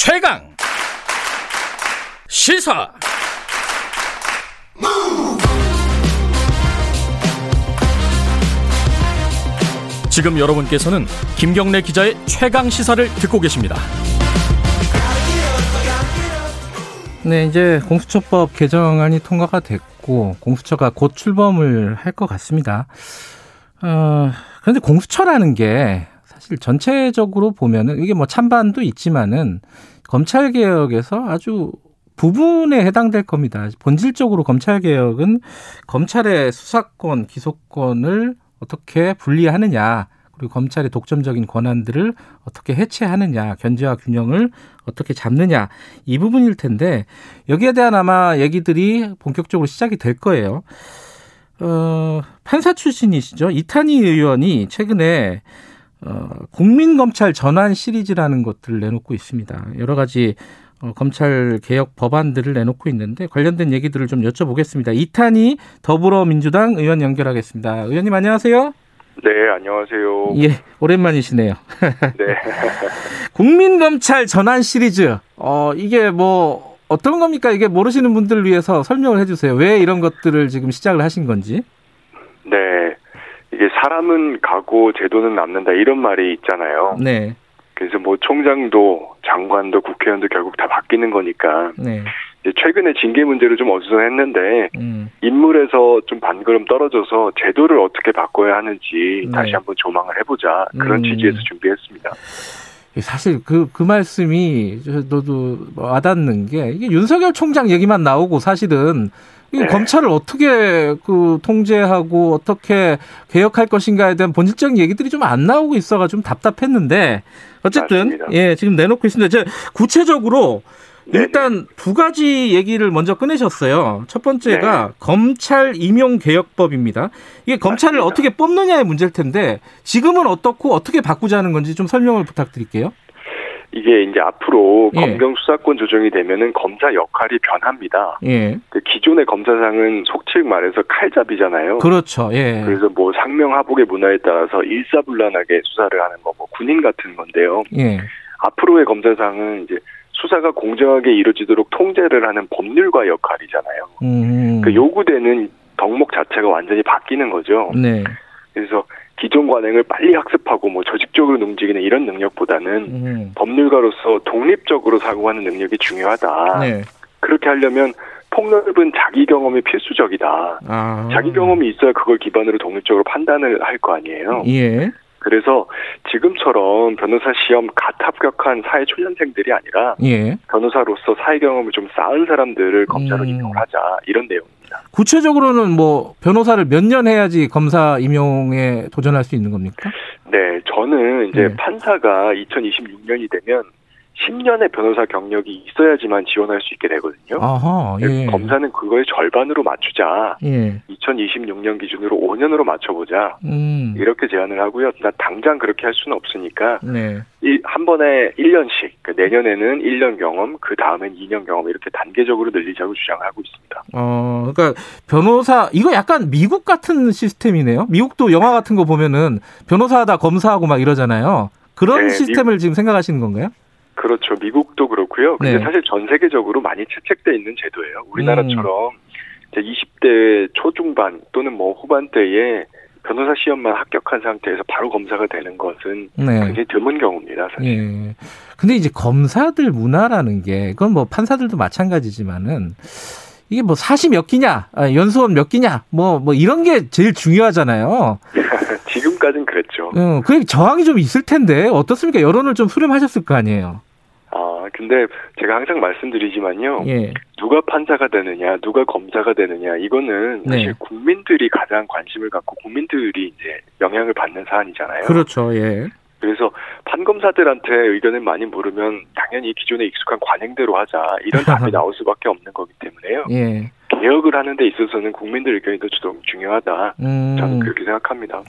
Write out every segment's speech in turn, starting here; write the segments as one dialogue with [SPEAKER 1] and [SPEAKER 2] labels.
[SPEAKER 1] 최강 시사 지금 여러분께서는 김경래 기자의 최강 시사를 듣고 계십니다.
[SPEAKER 2] 네, 이제 공수처법 개정안이 통과가 됐고 공수처가 곧 출범을 할 것 같습니다. 어, 그런데 공수처라는 게 사실 전체적으로 보면은 이게 뭐 찬반도 있지만은 검찰 개혁에서 아주 부분에 해당될 겁니다. 본질적으로 검찰 개혁은 검찰의 수사권, 기소권을 어떻게 분리하느냐, 그리고 검찰의 독점적인 권한들을 어떻게 해체하느냐, 견제와 균형을 어떻게 잡느냐 이 부분일 텐데 여기에 대한 아마 얘기들이 본격적으로 시작이 될 거예요. 어, 판사 출신이시죠 이탄희 의원이 최근에 어, 국민 검찰 전환 시리즈라는 것들을 내놓고 있습니다. 여러 가지 어, 검찰 개혁 법안들을 내놓고 있는데 관련된 얘기들을 좀 여쭤보겠습니다. 이탄희 더불어민주당 의원 연결하겠습니다. 의원님 안녕하세요.
[SPEAKER 3] 네, 안녕하세요.
[SPEAKER 2] 예, 오랜만이시네요.
[SPEAKER 3] 네.
[SPEAKER 2] 국민 검찰 전환 시리즈. 어, 이게 뭐 어떤 겁니까? 이게 모르시는 분들을 위해서 설명을 해주세요. 왜 이런 것들을 지금 시작을 하신 건지.
[SPEAKER 3] 네. 이게 사람은 가고 제도는 남는다 이런 말이 있잖아요.
[SPEAKER 2] 네.
[SPEAKER 3] 그래서 뭐 총장도 장관도 국회의원도 결국 다 바뀌는 거니까
[SPEAKER 2] 네.
[SPEAKER 3] 최근에 징계 문제를 좀 어수선했는데
[SPEAKER 2] 음.
[SPEAKER 3] 인물에서 좀 반걸음 떨어져서 제도를 어떻게 바꿔야 하는지
[SPEAKER 2] 네.
[SPEAKER 3] 다시 한번 조망을 해보자 그런
[SPEAKER 2] 음.
[SPEAKER 3] 취지에서 준비했습니다.
[SPEAKER 2] 사실 그, 그 말씀이 저도 와닿는 게 이게 윤석열 총장 얘기만 나오고 사실은 이
[SPEAKER 3] 네.
[SPEAKER 2] 검찰을 어떻게 그 통제하고 어떻게 개혁할 것인가에 대한 본질적인 얘기들이 좀 안 나오고 있어가 좀 답답했는데 어쨌든
[SPEAKER 3] 맞습니다.
[SPEAKER 2] 예 지금 내놓고 있습니다. 제 구체적으로. 일단 두 가지 얘기를 먼저 꺼내셨어요. 첫 번째가 검찰 임용 개혁법입니다. 이게 검찰을
[SPEAKER 3] 네. 맞습니다.
[SPEAKER 2] 어떻게 뽑느냐의 문제일 텐데 지금은 어떻고 어떻게 바꾸자는 건지 좀 설명을 부탁드릴게요.
[SPEAKER 3] 이게 이제 앞으로
[SPEAKER 2] 예.
[SPEAKER 3] 검경 수사권 조정이 되면은 검사 역할이 변합니다.
[SPEAKER 2] 예.
[SPEAKER 3] 그 기존의 검사상은 속칭 말해서 칼잡이잖아요.
[SPEAKER 2] 그렇죠. 예.
[SPEAKER 3] 그래서 뭐 상명하복의 문화에 따라서 일사불란하게 수사를 하는 거, 뭐 군인 같은 건데요.
[SPEAKER 2] 예.
[SPEAKER 3] 앞으로의 검사상은 이제 수사가 공정하게 이루어지도록 통제를 하는 법률가 역할이잖아요.
[SPEAKER 2] 음.
[SPEAKER 3] 그 요구되는 덕목 자체가 완전히 바뀌는 거죠.
[SPEAKER 2] 네.
[SPEAKER 3] 그래서 기존 관행을 빨리 학습하고 뭐 조직적으로 움직이는 이런 능력보다는
[SPEAKER 2] 음.
[SPEAKER 3] 법률가로서 독립적으로 사고하는 능력이 중요하다.
[SPEAKER 2] 네.
[SPEAKER 3] 그렇게 하려면 폭넓은 자기 경험이 필수적이다.
[SPEAKER 2] 아.
[SPEAKER 3] 자기 경험이 있어야 그걸 기반으로 독립적으로 판단을 할 거 아니에요.
[SPEAKER 2] 예.
[SPEAKER 3] 그래서 지금처럼 변호사 시험 갓 합격한 사회 초년생들이 아니라
[SPEAKER 2] 예.
[SPEAKER 3] 변호사로서 사회 경험을 좀 쌓은 사람들을 검사로
[SPEAKER 2] 음.
[SPEAKER 3] 임용을 하자 이런 내용입니다.
[SPEAKER 2] 구체적으로는 뭐 변호사를 몇 년 해야지 검사 임용에 도전할 수 있는 겁니까?
[SPEAKER 3] 네, 저는 이제
[SPEAKER 2] 네.
[SPEAKER 3] 판사가 2026년이 되면 10년의 변호사 경력이 있어야지만 지원할 수 있게 되거든요.
[SPEAKER 2] 아하. 예.
[SPEAKER 3] 검사는 그거의 절반으로 맞추자.
[SPEAKER 2] 예.
[SPEAKER 3] 2026년 기준으로 5년으로 맞춰보자.
[SPEAKER 2] 음.
[SPEAKER 3] 이렇게 제안을 하고요. 나 당장 그렇게 할 수는 없으니까
[SPEAKER 2] 네.
[SPEAKER 3] 이 한 번에 1년씩, 그 내년에는 1년 경험, 그 다음엔 2년 경험 이렇게 단계적으로 늘리자고 주장하고 있습니다.
[SPEAKER 2] 어, 그러니까 변호사 이거 약간 미국 같은 시스템이네요. 미국도 영화 같은 거 보면은 변호사다 검사하고 막 이러잖아요. 그런
[SPEAKER 3] 네,
[SPEAKER 2] 시스템을 지금 생각하시는 건가요?
[SPEAKER 3] 그렇죠. 미국도 그렇고요. 근데
[SPEAKER 2] 네.
[SPEAKER 3] 사실 전 세계적으로 많이 채택돼 있는 제도예요.
[SPEAKER 2] 음.
[SPEAKER 3] 우리나라처럼 이제 20대 초중반 또는 뭐 후반대에 변호사 시험만 합격한 상태에서 바로 검사가 되는 것은
[SPEAKER 2] 네.
[SPEAKER 3] 굉장히 드문 경우입니다. 사실.
[SPEAKER 2] 예. 근데 이제 검사들 문화라는 게 그건 뭐 판사들도 마찬가지지만은 이게 뭐 사시 몇 기냐, 아, 연수원 몇 기냐, 뭐 뭐 이런 게 제일 중요하잖아요.
[SPEAKER 3] 지금까지는 그랬죠.
[SPEAKER 2] 음, 그 저항이 좀 있을 텐데 어떻습니까? 여론을 좀 수렴하셨을 거 아니에요.
[SPEAKER 3] 아, 근데 제가 항상 말씀드리지만요.
[SPEAKER 2] 예.
[SPEAKER 3] 누가 판사가 되느냐, 누가 검사가 되느냐, 이거는 사실
[SPEAKER 2] 네.
[SPEAKER 3] 국민들이 가장 관심을 갖고 국민들이 이제 영향을 받는 사안이잖아요.
[SPEAKER 2] 그렇죠. 예.
[SPEAKER 3] 그래서 판검사들한테 의견을 많이 물으면 당연히 기존에 익숙한 관행대로 하자 이런 답이 나올 수밖에 없는 거기 때문에요.
[SPEAKER 2] 예.
[SPEAKER 3] 개혁을 하는 데 있어서는 국민들 의견이 더 중요하다.
[SPEAKER 2] 음.
[SPEAKER 3] 저는 그렇게 생각합니다.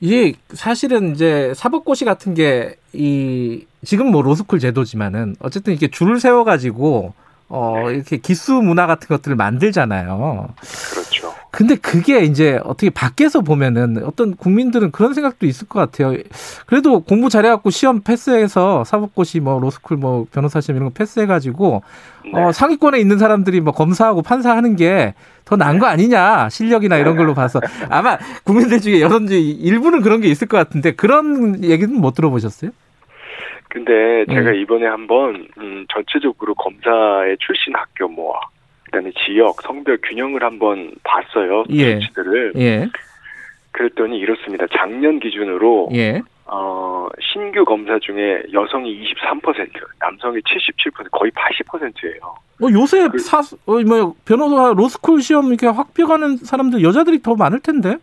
[SPEAKER 2] 이게 사실은 이제 사법고시 같은 게 이 지금 뭐 로스쿨 제도지만은 어쨌든 이렇게 줄을 세워 가지고 어 이렇게 기수 문화 같은 것들을 만들잖아요.
[SPEAKER 3] 그렇죠.
[SPEAKER 2] 근데 그게 이제 어떻게 밖에서 보면은 어떤 국민들은 그런 생각도 있을 것 같아요. 그래도 공부 잘해갖고 시험 패스해서 사법고시 뭐 로스쿨 뭐 변호사 시험 이런 거 패스해가지고
[SPEAKER 3] 네.
[SPEAKER 2] 어, 상위권에 있는 사람들이 뭐 검사하고 판사하는 게 더 나은 거 아니냐 실력이나 이런 걸로 봐서 아마 국민들 중에 여론지 일부는 그런 게 있을 것 같은데 그런 얘기는 못 들어보셨어요?
[SPEAKER 3] 근데 제가
[SPEAKER 2] 예.
[SPEAKER 3] 이번에 한번 음, 전체적으로 검사의 출신 학교 뭐 그다음에 지역 성별 균형을 한번 봤어요
[SPEAKER 2] 예.
[SPEAKER 3] 수치들을
[SPEAKER 2] 예,
[SPEAKER 3] 그랬더니 이렇습니다 작년 기준으로
[SPEAKER 2] 예.
[SPEAKER 3] 어, 신규 검사 중에 여성이 23% 남성이 77% 거의 80%예요
[SPEAKER 2] 뭐 요새
[SPEAKER 3] 그-
[SPEAKER 2] 사, 어, 뭐 변호사 로스쿨 시험 이렇게 확비가는 사람들 여자들이 더 많을 텐데.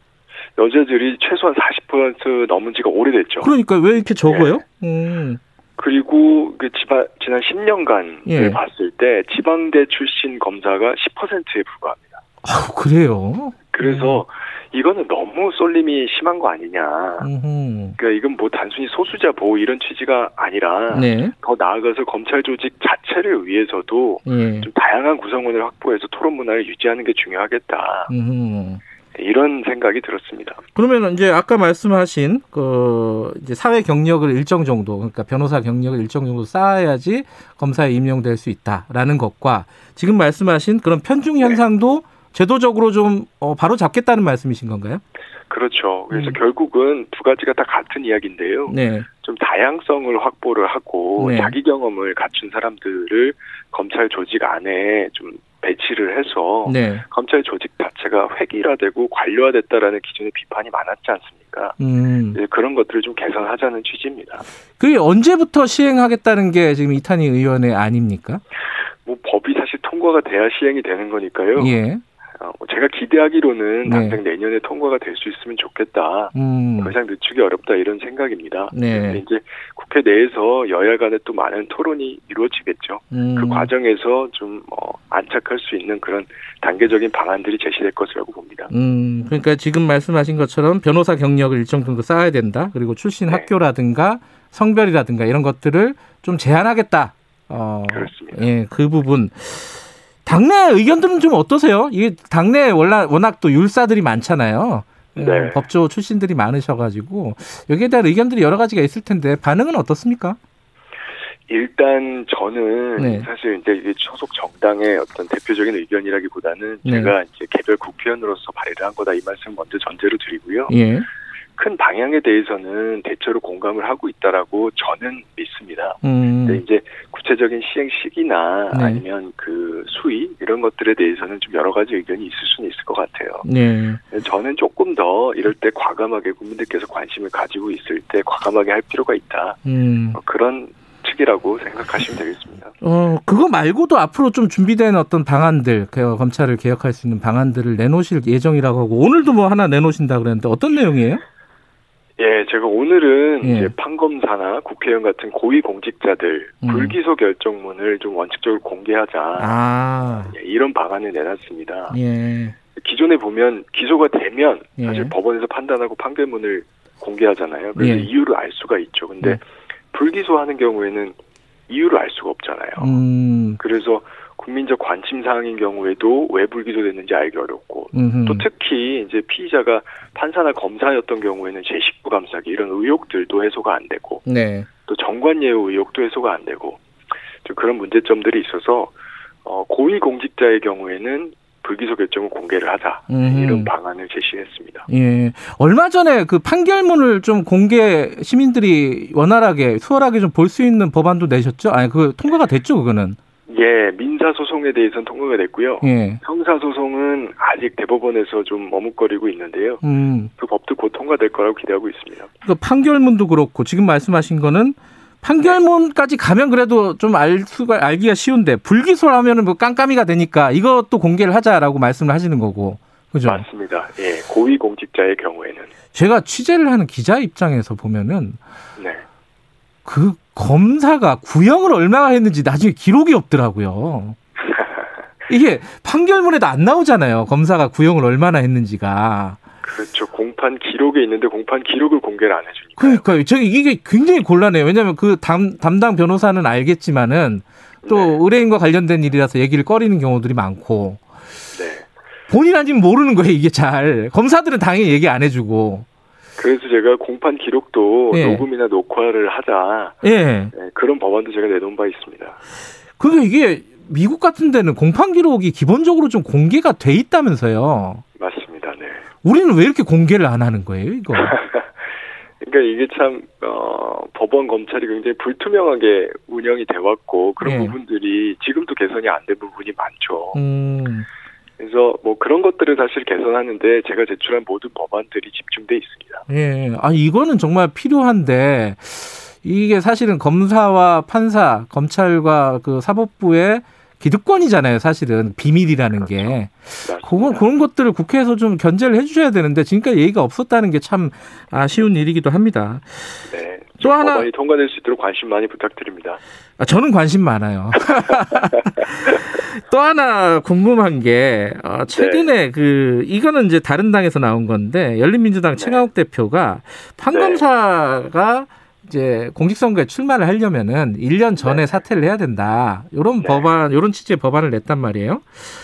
[SPEAKER 3] 여자들이 최소한 40% 넘은 지가 오래됐죠
[SPEAKER 2] 그러니까 왜 이렇게 적어요? 음.
[SPEAKER 3] 그리고 그 지방, 지난 10년간
[SPEAKER 2] 예.
[SPEAKER 3] 을 봤을 때 지방대 출신 검사가 10%에 불과합니다.
[SPEAKER 2] 아, 그래요.
[SPEAKER 3] 그래서 이거는 너무 쏠림이 심한 거 아니냐.
[SPEAKER 2] 음.
[SPEAKER 3] 그러니까 이건 뭐 단순히 소수자 보호 이런 취지가 아니라
[SPEAKER 2] 네.
[SPEAKER 3] 더 나아가서 검찰 조직 자체를 위해서도
[SPEAKER 2] 예.
[SPEAKER 3] 좀 다양한 구성원을 확보해서 토론 문화를 유지하는 게 중요하겠다.
[SPEAKER 2] 음.
[SPEAKER 3] 이런 생각이 들었습니다.
[SPEAKER 2] 그러면 이제 아까 말씀하신 그 이제 사회 경력을 일정 정도 그러니까 변호사 경력을 일정 정도 쌓아야지 검사에 임용될 수 있다라는 것과 지금 말씀하신 그런 편중 현상도 제도적으로 좀 어, 바로 잡겠다는 말씀이신 건가요?
[SPEAKER 3] 그렇죠. 그래서
[SPEAKER 2] 음.
[SPEAKER 3] 결국은 두 가지가 다 같은 이야기인데요.
[SPEAKER 2] 네.
[SPEAKER 3] 좀 다양성을 확보를 하고
[SPEAKER 2] 네.
[SPEAKER 3] 자기 경험을 갖춘 사람들을 검찰 조직 안에 좀 배치를 해서
[SPEAKER 2] 네.
[SPEAKER 3] 검찰 조직 자체가 획일화되고 관료화됐다라는 기존의 비판이 많았지 않습니까?
[SPEAKER 2] 음.
[SPEAKER 3] 이제 그런 것들을 좀 개선하자는 취지입니다.
[SPEAKER 2] 그게 언제부터 시행하겠다는 게 지금 이탄희 의원의 아닙니까?
[SPEAKER 3] 뭐 법이 사실 통과가 돼야 시행이 되는 거니까요.
[SPEAKER 2] 예.
[SPEAKER 3] 어, 제가 기대하기로는
[SPEAKER 2] 네.
[SPEAKER 3] 당장 내년에 통과가 될 수 있으면 좋겠다.
[SPEAKER 2] 음.
[SPEAKER 3] 더 이상 늦추기 어렵다 이런 생각입니다.
[SPEAKER 2] 네.
[SPEAKER 3] 이제 국회 내에서 여야 간에 또 많은 토론이 이루어지겠죠.
[SPEAKER 2] 음.
[SPEAKER 3] 그 과정에서 좀 어, 안착할 수 있는 그런 단계적인 방안들이 제시될 것이라고 봅니다.
[SPEAKER 2] 음, 그러니까 지금 말씀하신 것처럼 변호사 경력을 일정 정도 쌓아야 된다. 그리고 출신
[SPEAKER 3] 네.
[SPEAKER 2] 학교라든가 성별이라든가 이런 것들을 좀 제한하겠다. 어,
[SPEAKER 3] 그렇습니다.
[SPEAKER 2] 예, 그 부분. 당내 의견들은 좀 어떠세요? 이게 당내 워낙, 워낙 또 율사들이 많잖아요. 예,
[SPEAKER 3] 네.
[SPEAKER 2] 법조 출신들이 많으셔가지고 여기에 대한 의견들이 여러 가지가 있을 텐데 반응은 어떻습니까?
[SPEAKER 3] 일단 저는
[SPEAKER 2] 네.
[SPEAKER 3] 사실 이제 이게 소속 정당의 어떤 대표적인 의견이라기보다는
[SPEAKER 2] 네.
[SPEAKER 3] 제가 이제 개별 국회의원으로서 발의를 한 거다 이 말씀 먼저 전제로 드리고요.
[SPEAKER 2] 예,
[SPEAKER 3] 큰 방향에 대해서는 대체로 공감을 하고 있다라고 저는 믿습니다.
[SPEAKER 2] 음,
[SPEAKER 3] 근데 이제 구체적인 시행 시기나
[SPEAKER 2] 네.
[SPEAKER 3] 아니면 그 수위 이런 것들에 대해서는 좀 여러 가지 의견이 있을 수는 있을 것 같아요.
[SPEAKER 2] 네,
[SPEAKER 3] 저는 조금 더 이럴 때 과감하게 국민들께서 관심을 가지고 있을 때 과감하게 할 필요가 있다.
[SPEAKER 2] 음.
[SPEAKER 3] 어, 그런 측이라고 생각하시면 되겠습니다.
[SPEAKER 2] 어, 그거 말고도 앞으로 좀 준비된 어떤 방안들, 그 검찰을 개혁할 수 있는 방안들을 내놓으실 예정이라고 하고, 오늘도 뭐 하나 내놓으신다 그랬는데, 어떤 내용이에요?
[SPEAKER 3] 예, 제가 오늘은
[SPEAKER 2] 예.
[SPEAKER 3] 이제 판검사나 국회의원 같은 고위 공직자들
[SPEAKER 2] 음.
[SPEAKER 3] 불기소 결정문을 좀 원칙적으로 공개하자.
[SPEAKER 2] 아,
[SPEAKER 3] 예, 이런 방안을 내놨습니다.
[SPEAKER 2] 예,
[SPEAKER 3] 기존에 보면 기소가 되면
[SPEAKER 2] 예.
[SPEAKER 3] 사실 법원에서 판단하고 판결문을 공개하잖아요. 그래서
[SPEAKER 2] 예.
[SPEAKER 3] 이유를 알 수가 있죠. 근데
[SPEAKER 2] 예.
[SPEAKER 3] 불기소하는 경우에는 이유를 알 수가 없잖아요.
[SPEAKER 2] 음,
[SPEAKER 3] 그래서 국민적 관심 사항인 경우에도 왜 불기소됐는지 알기 어렵고
[SPEAKER 2] 음,
[SPEAKER 3] 또 특히 이제 피의자가 판사나 검사였던 경우에는 제19 감사기 이런 의혹들도 해소가 안 되고
[SPEAKER 2] 네,
[SPEAKER 3] 또 정관예우 의혹도 해소가 안 되고 좀 그런 문제점들이 있어서 어, 고위 공직자의 경우에는 불기소 결정을 공개를 하자
[SPEAKER 2] 음.
[SPEAKER 3] 이런 방안을 제시했습니다.
[SPEAKER 2] 예. 얼마 전에 그 판결문을 좀 공개, 시민들이 원활하게, 수월하게 좀 볼 수 있는 법안도 내셨죠? 아니, 그 통과가 됐죠, 그거는?
[SPEAKER 3] 예, 민사 소송에 대해서는 통과가 됐고요.
[SPEAKER 2] 예,
[SPEAKER 3] 형사 소송은 아직 대법원에서 좀 머뭇거리고 있는데요.
[SPEAKER 2] 음.
[SPEAKER 3] 그 법도 곧 통과될 거라고 기대하고 있습니다.
[SPEAKER 2] 그 판결문도 그렇고 지금 말씀하신 거는 판결문까지 가면 그래도 좀 알 수가 알기가 쉬운데 불기소를 하면은 뭐 깜깜이가 되니까 이것도 공개를 하자라고 말씀을 하시는 거고 그죠?
[SPEAKER 3] 맞습니다. 예, 고위 공직자의 경우에는
[SPEAKER 2] 제가 취재를 하는 기자 입장에서 보면은
[SPEAKER 3] 네.
[SPEAKER 2] 그 검사가 구형을 얼마나 했는지 나중에 기록이 없더라고요. 이게 판결문에도 안 나오잖아요. 검사가 구형을 얼마나 했는지가.
[SPEAKER 3] 그렇죠. 공판 기록에 있는데 공판 기록을 공개를 안 해주니까.
[SPEAKER 2] 그러니까요. 저 이게 굉장히 곤란해요. 왜냐하면 그 담, 담당 변호사는 알겠지만은 또
[SPEAKER 3] 네.
[SPEAKER 2] 의뢰인과 관련된 일이라서 얘기를 꺼리는 경우들이 많고.
[SPEAKER 3] 네.
[SPEAKER 2] 본인 아직 모르는 거예요, 이게 잘. 검사들은 당연히 얘기 안 해주고.
[SPEAKER 3] 그래서 제가 공판 기록도
[SPEAKER 2] 예.
[SPEAKER 3] 녹음이나 녹화를 하자
[SPEAKER 2] 예.
[SPEAKER 3] 예, 그런 법안도 제가 내놓은 바 있습니다.
[SPEAKER 2] 그게 이게 미국 같은 데는 공판 기록이 기본적으로 좀 공개가 돼 있다면서요.
[SPEAKER 3] 맞습니다. 네.
[SPEAKER 2] 우리는 왜 이렇게 공개를 안 하는 거예요, 이거?
[SPEAKER 3] 그러니까 이게 참 어, 법원 검찰이 굉장히 불투명하게 운영이 돼 왔고 그런
[SPEAKER 2] 예.
[SPEAKER 3] 부분들이 지금도 개선이 안 된 부분이 많죠.
[SPEAKER 2] 음,
[SPEAKER 3] 그래서 뭐 그런 것들을 사실 개선하는데 제가 제출한 모든 법안들이 집중돼 있습니다.
[SPEAKER 2] 예. 아, 이거는 정말 필요한데, 이게 사실은 검사와 판사, 검찰과 그 사법부의 기득권이잖아요, 사실은. 비밀이라는 게.
[SPEAKER 3] 맞습니다.
[SPEAKER 2] 그건, 그런 것들을 국회에서 좀 견제를 해주셔야 되는데, 지금까지 얘기가 없었다는 게 참 아쉬운 일이기도 합니다.
[SPEAKER 3] 네.
[SPEAKER 2] 또 하나-
[SPEAKER 3] 법안이 통과될 수 있도록 관심 많이 부탁드립니다.
[SPEAKER 2] 아, 저는 관심 많아요. 또 하나 궁금한 게 어, 최근에 그 이거는 이제 다른 당에서 나온 건데 열린민주당 최강욱 대표가 판검사가 이제 공직선거에 출마를 하려면은 1년 전에
[SPEAKER 3] 네.
[SPEAKER 2] 사퇴를 해야 된다. 이런
[SPEAKER 3] 네.
[SPEAKER 2] 법안, 이런 취지의 법안을 냈단 말이에요.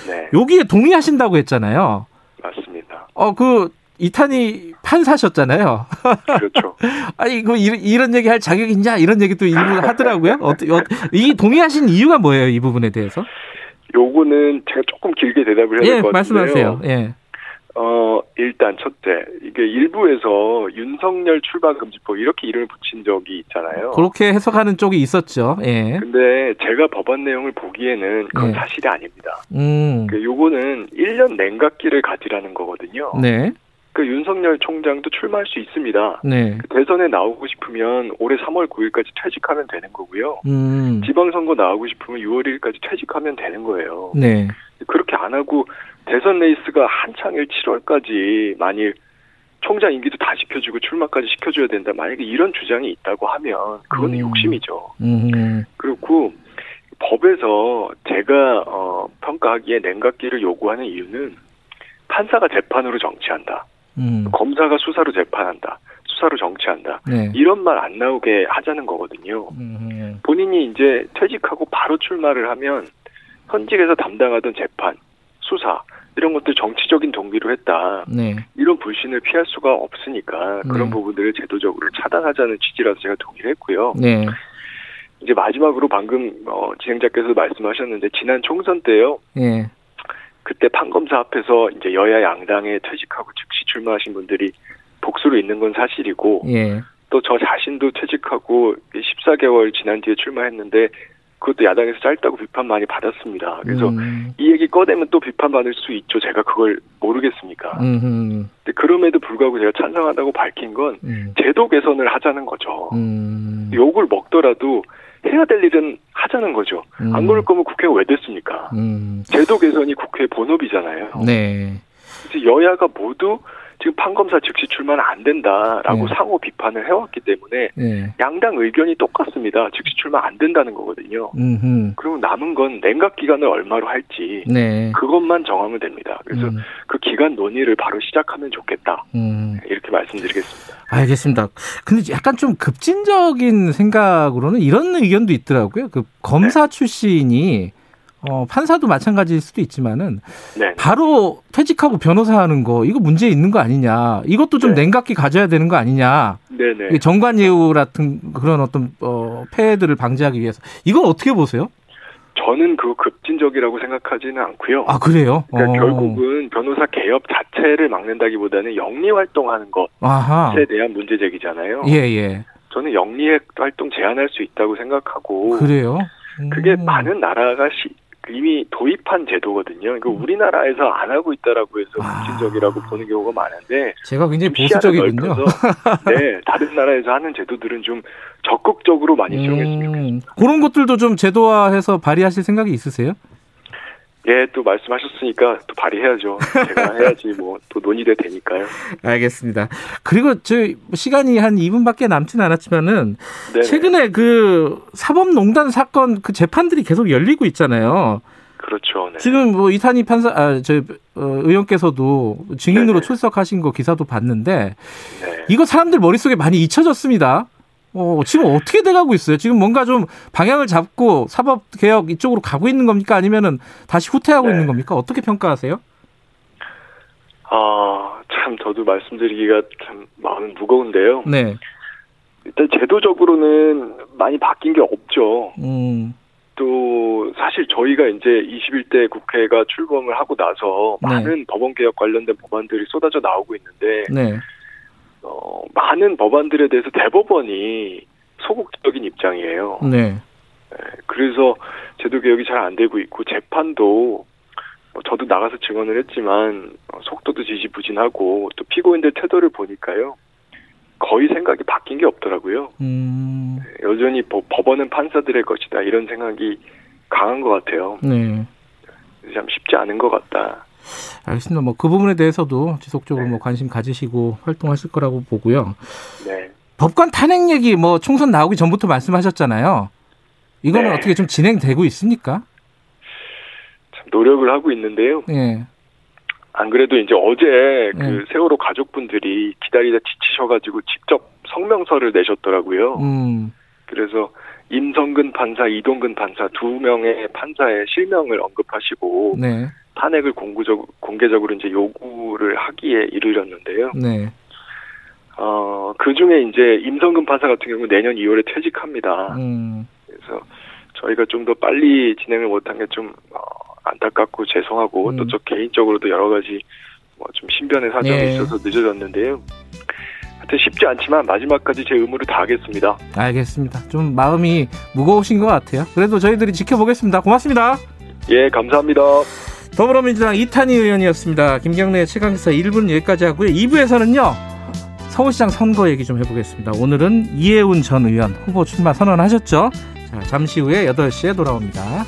[SPEAKER 3] 네.
[SPEAKER 2] 여기에 동의하신다고 했잖아요.
[SPEAKER 3] 맞습니다.
[SPEAKER 2] 어, 그 이탄희 판사셨잖아요.
[SPEAKER 3] 그렇죠.
[SPEAKER 2] 아니 그 이런, 이런 얘기 할 자격이 있냐 이런 얘기도 일부 하더라고요. 어떻게 어, 이 동의하신 이유가 뭐예요? 이 부분에 대해서?
[SPEAKER 3] 요거는 제가 조금 길게 대답을 해야 될
[SPEAKER 2] 예,
[SPEAKER 3] 것 같은데요.
[SPEAKER 2] 말씀하세요. 예.
[SPEAKER 3] 어, 일단 첫째, 이게 일부에서 윤석열 출마 금지법 이렇게 이름을 붙인 적이 있잖아요.
[SPEAKER 2] 그렇게 해석하는 쪽이 있었죠. 예.
[SPEAKER 3] 근데 제가 법안 내용을 보기에는 그건
[SPEAKER 2] 네.
[SPEAKER 3] 사실이 아닙니다.
[SPEAKER 2] 음.
[SPEAKER 3] 그 요거는 1년 냉각기를 가지라는 거거든요.
[SPEAKER 2] 네.
[SPEAKER 3] 그 윤석열 총장도 출마할 수 있습니다.
[SPEAKER 2] 네.
[SPEAKER 3] 그 대선에 나오고 싶으면 올해 3월 9일까지 퇴직하면 되는 거고요.
[SPEAKER 2] 음.
[SPEAKER 3] 지방선거 나오고 싶으면 6월 1일까지 퇴직하면 되는 거예요.
[SPEAKER 2] 네.
[SPEAKER 3] 그렇게 안 하고 대선 레이스가 한창일 7월까지 만일 총장 임기도 다 지켜주고 출마까지 시켜줘야 된다. 만약에 이런 주장이 있다고 하면 그거는
[SPEAKER 2] 음.
[SPEAKER 3] 욕심이죠.
[SPEAKER 2] 음.
[SPEAKER 3] 그렇고 법에서 제가 어, 평가하기에 냉각기를 요구하는 이유는 판사가 재판으로 정치한다.
[SPEAKER 2] 음.
[SPEAKER 3] 검사가 수사로 재판한다. 수사로 정치한다.
[SPEAKER 2] 네.
[SPEAKER 3] 이런 말 안 나오게 하자는 거거든요.
[SPEAKER 2] 음.
[SPEAKER 3] 본인이 이제 퇴직하고 바로 출마를 하면 현직에서 담당하던 재판, 수사 이런 것들 정치적인 동기로 했다.
[SPEAKER 2] 네.
[SPEAKER 3] 이런 불신을 피할 수가 없으니까 그런
[SPEAKER 2] 네.
[SPEAKER 3] 부분들을 제도적으로 차단하자는 취지라서 제가 동의를 했고요.
[SPEAKER 2] 네.
[SPEAKER 3] 이제 마지막으로 방금 어, 진행자께서 말씀하셨는데 지난 총선 때요.
[SPEAKER 2] 예.
[SPEAKER 3] 그때 판검사 앞에서 이제 여야 양당에 퇴직하고 즉시 출마하신 분들이 복수로 있는 건 사실이고
[SPEAKER 2] 예.
[SPEAKER 3] 또저 자신도 퇴직하고 14개월 지난 뒤에 출마했는데 그것도 야당에서 짧다고 비판 많이 받았습니다. 그래서
[SPEAKER 2] 음.
[SPEAKER 3] 이 얘기 꺼내면 또 비판받을 수 있죠. 제가 그걸 모르겠습니까?
[SPEAKER 2] 음.
[SPEAKER 3] 근데 그럼에도 불구하고 제가 찬성한다고 밝힌 건
[SPEAKER 2] 음.
[SPEAKER 3] 제도 개선을 하자는 거죠.
[SPEAKER 2] 음.
[SPEAKER 3] 욕을 먹더라도 해야 될 일은 하자는 거죠.
[SPEAKER 2] 음.
[SPEAKER 3] 안 그럴 거면 국회가 왜 됐습니까?
[SPEAKER 2] 음.
[SPEAKER 3] 제도 개선이 국회의 본업이잖아요.
[SPEAKER 2] 네.
[SPEAKER 3] 그래서 여야가 모두 지금 판검사 즉시 출마는 안 된다라고
[SPEAKER 2] 네.
[SPEAKER 3] 상호 비판을 해왔기 때문에
[SPEAKER 2] 네.
[SPEAKER 3] 양당 의견이 똑같습니다. 즉시 출마 안 된다는 거거든요.
[SPEAKER 2] 음.
[SPEAKER 3] 그러면 남은 건 냉각 기간을 얼마로 할지
[SPEAKER 2] 네.
[SPEAKER 3] 그것만 정하면 됩니다. 그래서
[SPEAKER 2] 음.
[SPEAKER 3] 그 기간 논의를 바로 시작하면 좋겠다.
[SPEAKER 2] 음.
[SPEAKER 3] 이렇게 말씀드리겠습니다.
[SPEAKER 2] 알겠습니다. 근데 약간 좀 급진적인 생각으로는 이런 의견도 있더라고요. 그 검사 출신이 어, 판사도 마찬가지일 수도 있지만은
[SPEAKER 3] 네.
[SPEAKER 2] 바로 퇴직하고 변호사 하는 거 이거 문제 있는 거 아니냐. 이것도 좀
[SPEAKER 3] 네.
[SPEAKER 2] 냉각기 가져야 되는 거 아니냐.
[SPEAKER 3] 네네.
[SPEAKER 2] 이게 정관 예우 같은 그런 어떤 어, 폐해들을 방지하기 위해서 이건 어떻게 보세요?
[SPEAKER 3] 저는 그거 급진적이라고 생각하지는 않고요.
[SPEAKER 2] 아 그래요?
[SPEAKER 3] 그러니까
[SPEAKER 2] 어.
[SPEAKER 3] 결국은 변호사 개업 자체를 막는다기보다는 영리 활동하는 것에
[SPEAKER 2] 아하.
[SPEAKER 3] 대한 문제 제기잖아요.
[SPEAKER 2] 예 예.
[SPEAKER 3] 저는 영리 활동 제한할 수 있다고 생각하고
[SPEAKER 2] 그래요?
[SPEAKER 3] 그게
[SPEAKER 2] 음.
[SPEAKER 3] 많은 나라가 시- 이미 도입한 제도거든요. 이거 우리나라에서 안 하고 있다라고 해서
[SPEAKER 2] 아.
[SPEAKER 3] 급진적이라고 보는 경우가 많은데
[SPEAKER 2] 제가 굉장히 보수적이군요.
[SPEAKER 3] 네, 다른 나라에서 하는 제도들은 좀 적극적으로 많이 수용했으면 좋겠습니다.
[SPEAKER 2] 음, 그런 것들도 좀 제도화해서 발의하실 생각이 있으세요?
[SPEAKER 3] 예, 또 말씀하셨으니까 또 발의해야죠. 제가 해야지 뭐 또 논의돼 되니까요.
[SPEAKER 2] 알겠습니다. 그리고 저 시간이 한 2분밖에 남지는 않았지만은
[SPEAKER 3] 네,
[SPEAKER 2] 최근에 그 사법농단 사건 그 재판들이 계속 열리고 있잖아요.
[SPEAKER 3] 그렇죠. 네.
[SPEAKER 2] 지금 뭐 이탄희 판사, 아, 저 어, 의원께서도 증인으로
[SPEAKER 3] 네네.
[SPEAKER 2] 출석하신 거 기사도 봤는데
[SPEAKER 3] 네.
[SPEAKER 2] 이거 사람들 머릿속에 많이 잊혀졌습니다. 어, 지금 어떻게 돼가고 있어요? 지금 뭔가 좀 방향을 잡고 사법 개혁 이쪽으로 가고 있는 겁니까? 아니면은 다시 후퇴하고
[SPEAKER 3] 네.
[SPEAKER 2] 있는 겁니까? 어떻게 평가하세요?
[SPEAKER 3] 아, 참 저도 말씀드리기가 참 마음이 무거운데요.
[SPEAKER 2] 네.
[SPEAKER 3] 일단 제도적으로는 많이 바뀐 게 없죠.
[SPEAKER 2] 음.
[SPEAKER 3] 또 사실 저희가 이제 21대 국회가 출범을 하고 나서
[SPEAKER 2] 네.
[SPEAKER 3] 많은 법원 개혁 관련된 법안들이 쏟아져 나오고 있는데
[SPEAKER 2] 네.
[SPEAKER 3] 어, 많은 법안들에 대해서 대법원이 소극적인 입장이에요.
[SPEAKER 2] 네.
[SPEAKER 3] 예, 그래서 제도 개혁이 잘 안 되고 있고 재판도 뭐 저도 나가서 증언을 했지만 어, 속도도 지지부진하고 또 피고인들 태도를 보니까요 거의 생각이 바뀐 게 없더라고요.
[SPEAKER 2] 음.
[SPEAKER 3] 여전히 법- 법원은 판사들의 것이다 이런 생각이 강한 것 같아요.
[SPEAKER 2] 네.
[SPEAKER 3] 참 쉽지 않은 것 같다.
[SPEAKER 2] 알겠습니다. 뭐 그 부분에 대해서도 지속적으로 뭐 관심 가지시고 활동하실 거라고 보고요.
[SPEAKER 3] 네.
[SPEAKER 2] 법관 탄핵 얘기 뭐 총선 나오기 전부터 말씀하셨잖아요. 이거는
[SPEAKER 3] 네.
[SPEAKER 2] 어떻게 좀 진행되고 있습니까?
[SPEAKER 3] 참 노력을 하고 있는데요.
[SPEAKER 2] 예.
[SPEAKER 3] 안 그래도 이제 어제 그
[SPEAKER 2] 네.
[SPEAKER 3] 세월호 가족분들이 기다리다 지치셔가지고 직접 성명서를 내셨더라고요.
[SPEAKER 2] 음.
[SPEAKER 3] 그래서 임성근 판사, 이동근 판사 두 명의 판사의 실명을 언급하시고
[SPEAKER 2] 네.
[SPEAKER 3] 탄핵을 공구적, 공개적으로 이제 요구를 하기에 이르렀는데요.
[SPEAKER 2] 네.
[SPEAKER 3] 어, 그 중에 이제 임성근 판사 같은 경우 내년 2월에 퇴직합니다.
[SPEAKER 2] 음.
[SPEAKER 3] 그래서 저희가 좀 더 빨리 진행을 못한 게좀 어, 안타깝고 죄송하고
[SPEAKER 2] 음.
[SPEAKER 3] 또저 개인적으로도 여러 가지 뭐 좀 신변의 사정이
[SPEAKER 2] 예.
[SPEAKER 3] 있어서 늦어졌는데요. 하여튼 쉽지 않지만 마지막까지 제 의무를 다하겠습니다.
[SPEAKER 2] 알겠습니다. 좀 마음이 무거우신 것 같아요. 그래도 저희들이 지켜보겠습니다. 고맙습니다.
[SPEAKER 3] 예, 감사합니다.
[SPEAKER 2] 더불어민주당 이탄희 의원이었습니다. 김경래 최강기사 1분 여기까지 하고요. 2부에서는요. 서울시장 선거 얘기 좀 해보겠습니다. 오늘은 이해운 전 의원 후보 출마 선언하셨죠? 자, 잠시 후에 8시에 돌아옵니다.